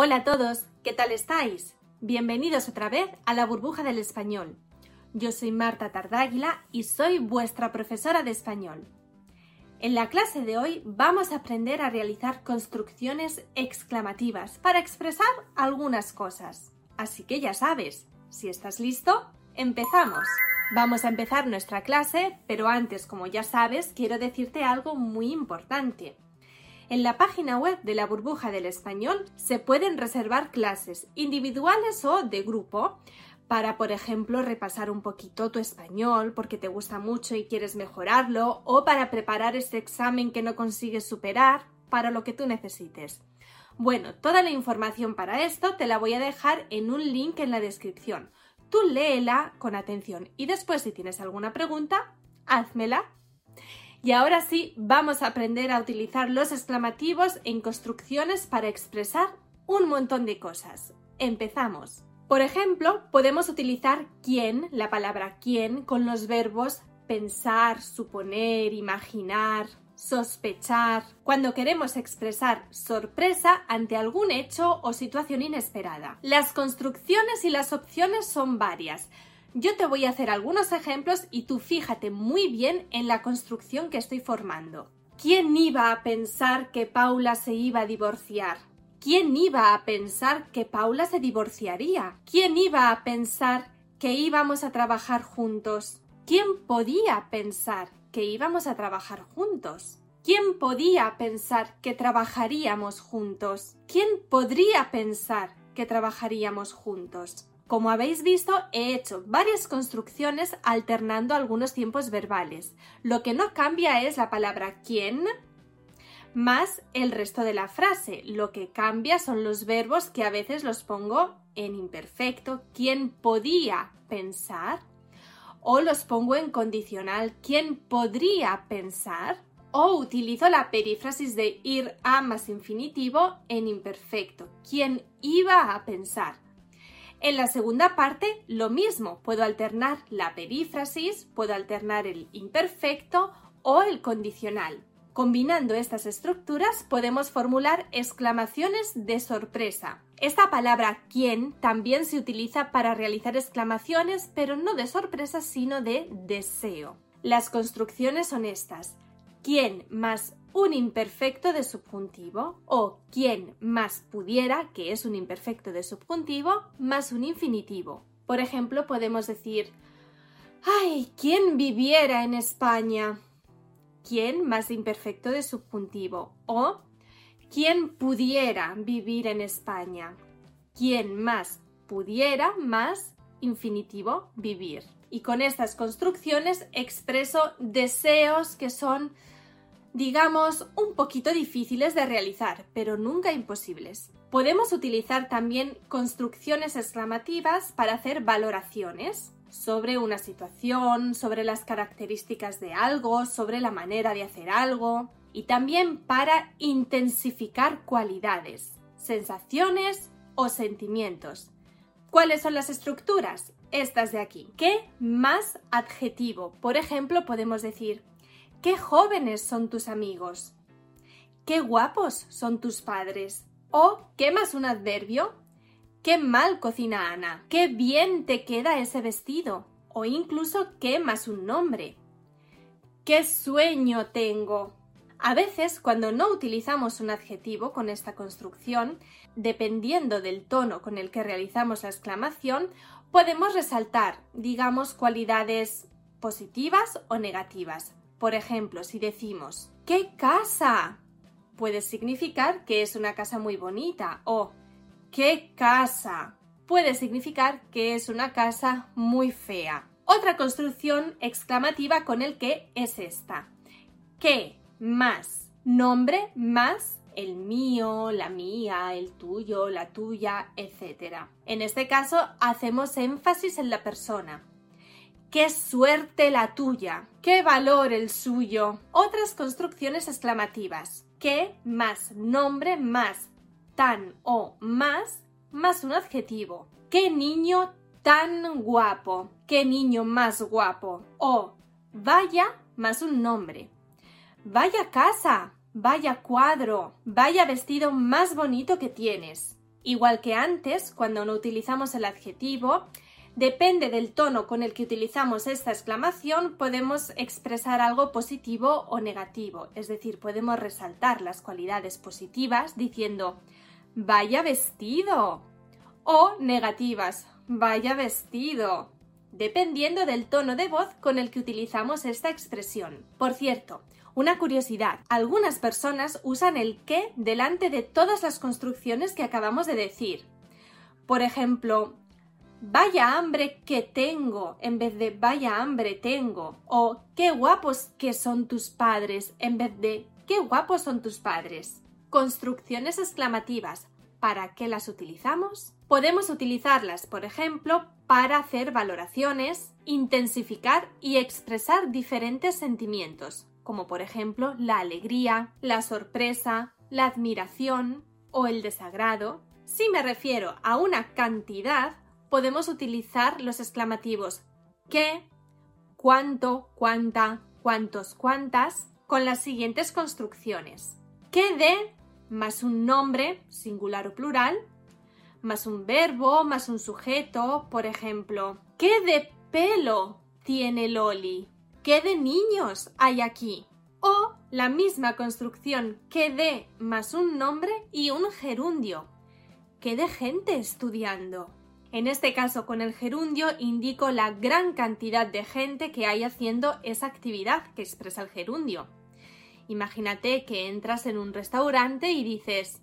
Hola a todos, ¿qué tal estáis? Bienvenidos otra vez a la burbuja del español. Yo soy Marta Tardáguila y soy vuestra profesora de español. En la clase de hoy vamos a aprender a realizar construcciones exclamativas para expresar algunas cosas. Así que ya sabes, si estás listo, empezamos. Vamos a empezar nuestra clase, pero antes, como ya sabes, quiero decirte algo muy importante. En la página web de la burbuja del español se pueden reservar clases individuales o de grupo para, por ejemplo, repasar un poquito tu español porque te gusta mucho y quieres mejorarlo o para preparar ese examen que no consigues superar, para lo que tú necesites. Bueno, toda la información para esto te la voy a dejar en un link en la descripción. Tú léela con atención y después si tienes alguna pregunta, házmela y ahora sí, vamos a aprender a utilizar los exclamativos en construcciones para expresar un montón de cosas. Empezamos. Por ejemplo, podemos utilizar quién, la palabra quién, con los verbos pensar, suponer, imaginar, sospechar, cuando queremos expresar sorpresa ante algún hecho o situación inesperada. Las construcciones y las opciones son varias, yo te voy a hacer algunos ejemplos y tú fíjate muy bien en la construcción que estoy formando. ¿Quién iba a pensar que Paula se iba a divorciar? ¿Quién iba a pensar que Paula se divorciaría? ¿Quién iba a pensar que íbamos a trabajar juntos? ¿Quién podía pensar que íbamos a trabajar juntos? ¿Quién podía pensar que trabajaríamos juntos? ¿Quién podría pensar que trabajaríamos juntos? Como habéis visto, he hecho varias construcciones alternando algunos tiempos verbales. Lo que no cambia es la palabra quién más el resto de la frase. Lo que cambia son los verbos que a veces los pongo en imperfecto. ¿Quién podía pensar? O los pongo en condicional. ¿Quién podría pensar? O utilizo la perífrasis de ir a más infinitivo en imperfecto. ¿Quién iba a pensar? En la segunda parte, lo mismo, puedo alternar la perífrasis, puedo alternar el imperfecto o el condicional. Combinando estas estructuras podemos formular exclamaciones de sorpresa. Esta palabra quién también se utiliza para realizar exclamaciones, pero no de sorpresa, sino de deseo. Las construcciones son estas. ¿Quién más un imperfecto de subjuntivo o quien más pudiera, que es un imperfecto de subjuntivo, más un infinitivo. Por ejemplo, podemos decir ¡Ay! ¿Quién viviera en España? ¿Quién más imperfecto de subjuntivo? O ¿Quién pudiera vivir en España? ¿Quién más pudiera más infinitivo vivir? Y con estas construcciones expreso deseos que son digamos, un poquito difíciles de realizar, pero nunca imposibles. Podemos utilizar también construcciones exclamativas para hacer valoraciones sobre una situación, sobre las características de algo, sobre la manera de hacer algo y también para intensificar cualidades, sensaciones o sentimientos. ¿Cuáles son las estructuras? Estas de aquí. ¿Qué más adjetivo? Por ejemplo, podemos decir Qué jóvenes son tus amigos. Qué guapos son tus padres. O, ¿qué más un adverbio? Qué mal cocina Ana. Qué bien te queda ese vestido. O incluso, ¿qué más un nombre? Qué sueño tengo. A veces, cuando no utilizamos un adjetivo con esta construcción, dependiendo del tono con el que realizamos la exclamación, podemos resaltar, digamos, cualidades positivas o negativas. Por ejemplo, si decimos ¡Qué casa! puede significar que es una casa muy bonita o ¡Qué casa! puede significar que es una casa muy fea. Otra construcción exclamativa con el que es esta. ¿Qué más? Nombre más el mío, la mía, el tuyo, la tuya, etc. En este caso hacemos énfasis en la persona. ¡Qué suerte la tuya! ¡Qué valor el suyo! Otras construcciones exclamativas. ¿Qué más nombre más tan o más más un adjetivo. ¡Qué niño tan guapo! ¡Qué niño más guapo! O vaya más un nombre. Vaya casa, vaya cuadro, vaya vestido más bonito que tienes. Igual que antes, cuando no utilizamos el adjetivo, depende del tono con el que utilizamos esta exclamación, podemos expresar algo positivo o negativo. Es decir, podemos resaltar las cualidades positivas diciendo vaya vestido o negativas, vaya vestido dependiendo del tono de voz con el que utilizamos esta expresión. Por cierto, una curiosidad, algunas personas usan el que delante de todas las construcciones que acabamos de decir. Por ejemplo, vaya hambre que tengo en vez de vaya hambre tengo o qué guapos que son tus padres en vez de qué guapos son tus padres. Construcciones exclamativas. ¿Para qué las utilizamos? Podemos utilizarlas, por ejemplo, para hacer valoraciones, intensificar y expresar diferentes sentimientos, como por ejemplo la alegría, la sorpresa, la admiración o el desagrado. Si me refiero a una cantidad, podemos utilizar los exclamativos qué, cuánto, cuánta, cuántos, cuántas, con las siguientes construcciones. ¿Qué de más un nombre, singular o plural, más un verbo, más un sujeto, por ejemplo. ¿Qué de pelo tiene Loli? ¿Qué de niños hay aquí? O la misma construcción que de más un nombre y un gerundio. ¿Qué de gente estudiando? En este caso, con el gerundio indico la gran cantidad de gente que hay haciendo esa actividad que expresa el gerundio. Imagínate que entras en un restaurante y dices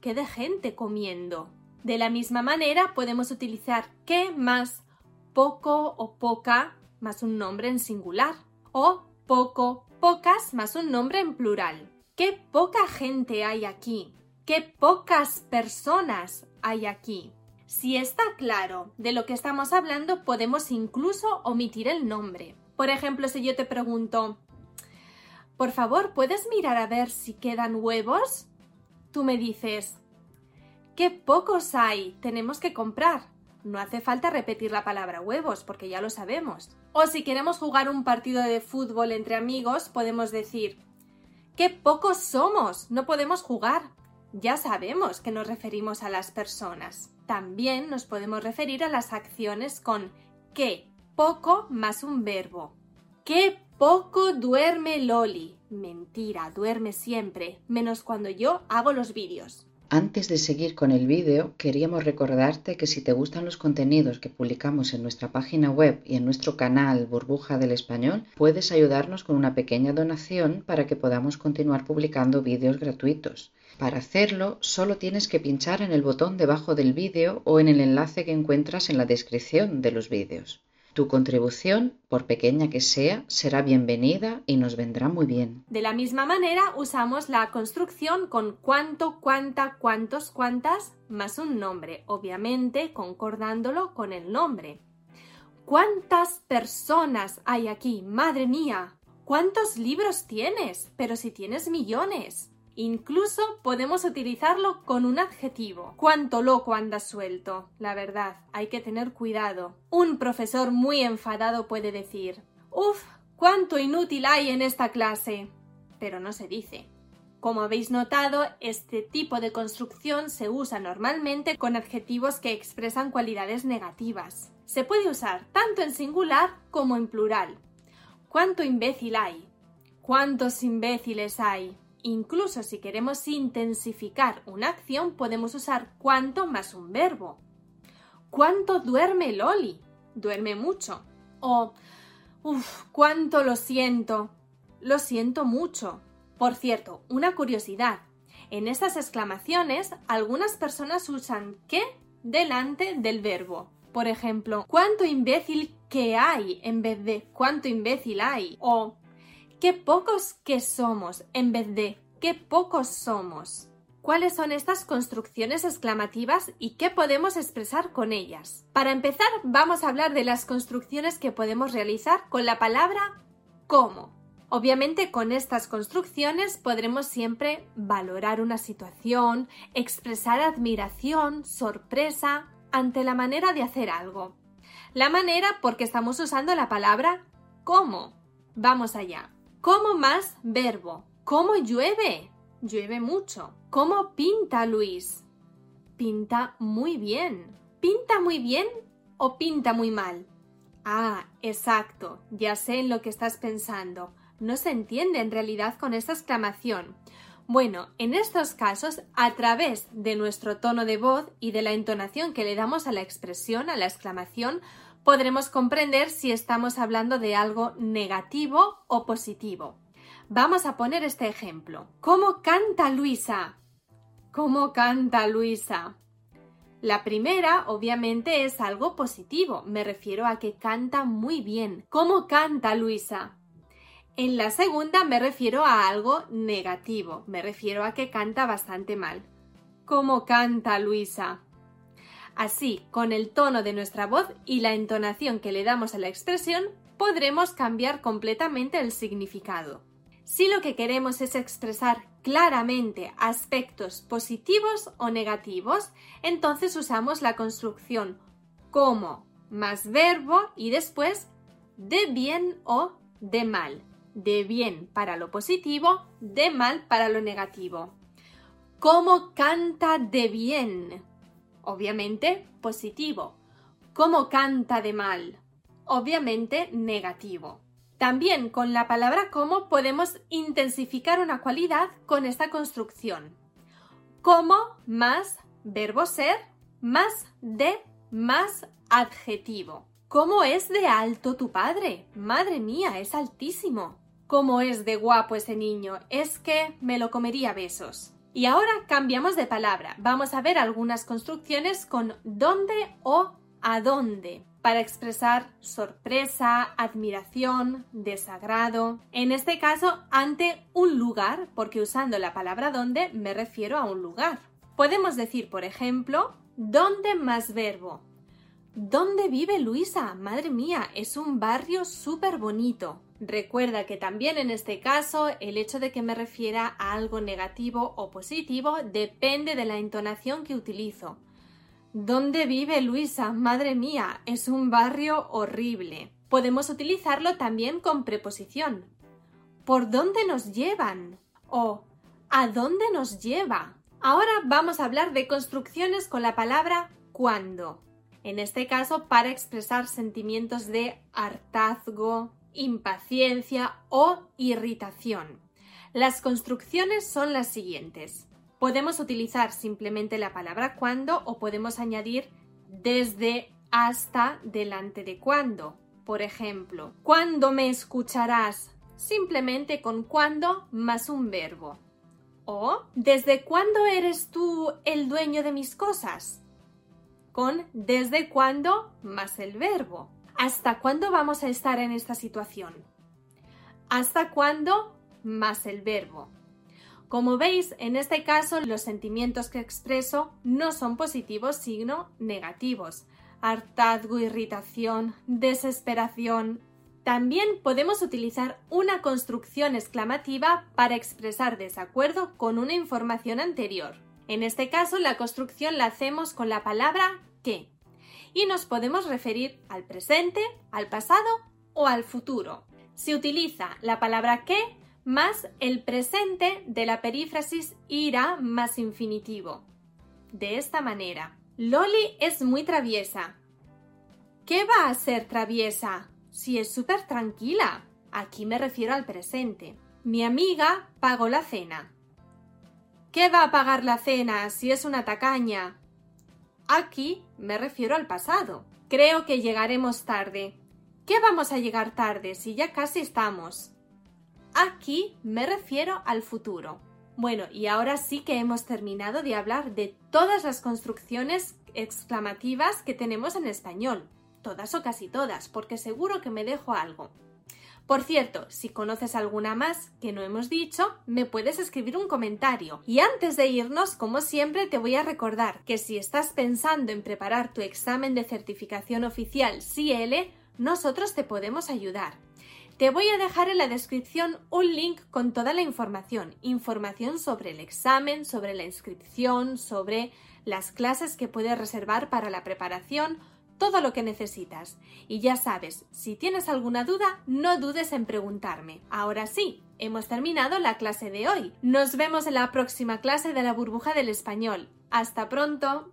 ¿qué de gente comiendo? De la misma manera podemos utilizar qué más poco o poca más un nombre en singular o poco, pocas más un nombre en plural. ¿Qué poca gente hay aquí? ¿Qué pocas personas hay aquí? Si está claro de lo que estamos hablando, podemos incluso omitir el nombre. Por ejemplo, si yo te pregunto, por favor, ¿puedes mirar a ver si quedan huevos? Tú me dices, ¡qué pocos hay! Tenemos que comprar. No hace falta repetir la palabra huevos, porque ya lo sabemos. O si queremos jugar un partido de fútbol entre amigos, podemos decir, ¡qué pocos somos! No podemos jugar. Ya sabemos que nos referimos a las personas. También nos podemos referir a las acciones con qué poco más un verbo. ¡Qué poco duerme Loli. Mentira, duerme siempre, menos cuando yo hago los vídeos. Antes de seguir con el vídeo, queríamos recordarte que si te gustan los contenidos que publicamos en nuestra página web y en nuestro canal Burbuja del Español, puedes ayudarnos con una pequeña donación para que podamos continuar publicando vídeos gratuitos. Para hacerlo, solo tienes que pinchar en el botón debajo del vídeo o en el enlace que encuentras en la descripción de los vídeos. Tu contribución, por pequeña que sea, será bienvenida y nos vendrá muy bien. De la misma manera, usamos la construcción con cuánto, cuánta, cuántos, cuántas, más un nombre, obviamente concordándolo con el nombre. ¿Cuántas personas hay aquí? Madre mía. ¿Cuántos libros tienes? Pero si tienes millones. Incluso podemos utilizarlo con un adjetivo. Cuánto loco anda suelto. La verdad, hay que tener cuidado. Un profesor muy enfadado puede decir Uf, cuánto inútil hay en esta clase. Pero no se dice. Como habéis notado, este tipo de construcción se usa normalmente con adjetivos que expresan cualidades negativas. Se puede usar tanto en singular como en plural. ¿Cuánto imbécil hay? ¿Cuántos imbéciles hay? Incluso si queremos intensificar una acción, podemos usar cuánto más un verbo. ¿Cuánto duerme Loli? Duerme mucho. O, uff, cuánto lo siento. Lo siento mucho. Por cierto, una curiosidad. En estas exclamaciones, algunas personas usan que delante del verbo. Por ejemplo, ¿cuánto imbécil que hay en vez de cuánto imbécil hay? O qué pocos que somos en vez de qué pocos somos. ¿Cuáles son estas construcciones exclamativas y qué podemos expresar con ellas? Para empezar, vamos a hablar de las construcciones que podemos realizar con la palabra cómo. Obviamente con estas construcciones podremos siempre valorar una situación, expresar admiración, sorpresa ante la manera de hacer algo. La manera porque estamos usando la palabra cómo. Vamos allá. ¿Cómo más verbo? ¿Cómo llueve? Llueve mucho. ¿Cómo pinta Luis? Pinta muy bien. ¿Pinta muy bien o pinta muy mal? Ah, exacto. Ya sé en lo que estás pensando. No se entiende en realidad con esta exclamación. Bueno, en estos casos, a través de nuestro tono de voz y de la entonación que le damos a la expresión, a la exclamación, podremos comprender si estamos hablando de algo negativo o positivo. Vamos a poner este ejemplo. ¿Cómo canta Luisa? ¿Cómo canta Luisa? La primera, obviamente, es algo positivo. Me refiero a que canta muy bien. ¿Cómo canta Luisa? En la segunda me refiero a algo negativo. Me refiero a que canta bastante mal. ¿Cómo canta Luisa? Así, con el tono de nuestra voz y la entonación que le damos a la expresión, podremos cambiar completamente el significado. Si lo que queremos es expresar claramente aspectos positivos o negativos, entonces usamos la construcción como más verbo y después de bien o de mal. De bien para lo positivo, de mal para lo negativo. ¿Cómo canta de bien? Obviamente positivo. ¿Cómo canta de mal? Obviamente negativo. También con la palabra como podemos intensificar una cualidad con esta construcción. Como más verbo ser más de más adjetivo. ¿Cómo es de alto tu padre? Madre mía, es altísimo. ¿Cómo es de guapo ese niño? Es que me lo comería besos. Y ahora cambiamos de palabra. Vamos a ver algunas construcciones con dónde o a dónde para expresar sorpresa, admiración, desagrado. En este caso, ante un lugar, porque usando la palabra dónde me refiero a un lugar. Podemos decir, por ejemplo, ¿dónde más verbo? ¿Dónde vive Luisa? Madre mía, es un barrio súper bonito. Recuerda que también en este caso el hecho de que me refiera a algo negativo o positivo depende de la entonación que utilizo. ¿Dónde vive Luisa? Madre mía, es un barrio horrible. Podemos utilizarlo también con preposición. ¿Por dónde nos llevan? o ¿a dónde nos lleva? Ahora vamos a hablar de construcciones con la palabra cuando. En este caso, para expresar sentimientos de hartazgo, impaciencia o irritación. Las construcciones son las siguientes. Podemos utilizar simplemente la palabra cuando o podemos añadir desde hasta delante de cuando. Por ejemplo, ¿cuándo me escucharás? Simplemente con cuando más un verbo. O ¿desde cuándo eres tú el dueño de mis cosas? Con desde cuándo más el verbo. ¿Hasta cuándo vamos a estar en esta situación? ¿Hasta cuándo más el verbo? Como veis, en este caso los sentimientos que expreso no son positivos, sino negativos. Hartazgo, irritación, desesperación. También podemos utilizar una construcción exclamativa para expresar desacuerdo con una información anterior. En este caso, la construcción la hacemos con la palabra que y nos podemos referir al presente, al pasado o al futuro. Se utiliza la palabra que más el presente de la perífrasis ira más infinitivo. De esta manera, Loli es muy traviesa. ¿Qué va a ser traviesa? Si es súper tranquila. Aquí me refiero al presente. Mi amiga pagó la cena. ¿Qué va a pagar la cena si es una tacaña? Aquí me refiero al pasado. Creo que llegaremos tarde. ¿Qué vamos a llegar tarde si ya casi estamos? Aquí me refiero al futuro. Bueno, y ahora sí que hemos terminado de hablar de todas las construcciones exclamativas que tenemos en español. Todas o casi todas, porque seguro que me dejo algo. Por cierto, si conoces alguna más que no hemos dicho, me puedes escribir un comentario. Y antes de irnos, como siempre, te voy a recordar que si estás pensando en preparar tu examen de certificación oficial CL, nosotros te podemos ayudar. Te voy a dejar en la descripción un link con toda la información, información sobre el examen, sobre la inscripción, sobre las clases que puedes reservar para la preparación, todo lo que necesitas. Y ya sabes, si tienes alguna duda, no dudes en preguntarme. Ahora sí, hemos terminado la clase de hoy. Nos vemos en la próxima clase de la burbuja del español. Hasta pronto.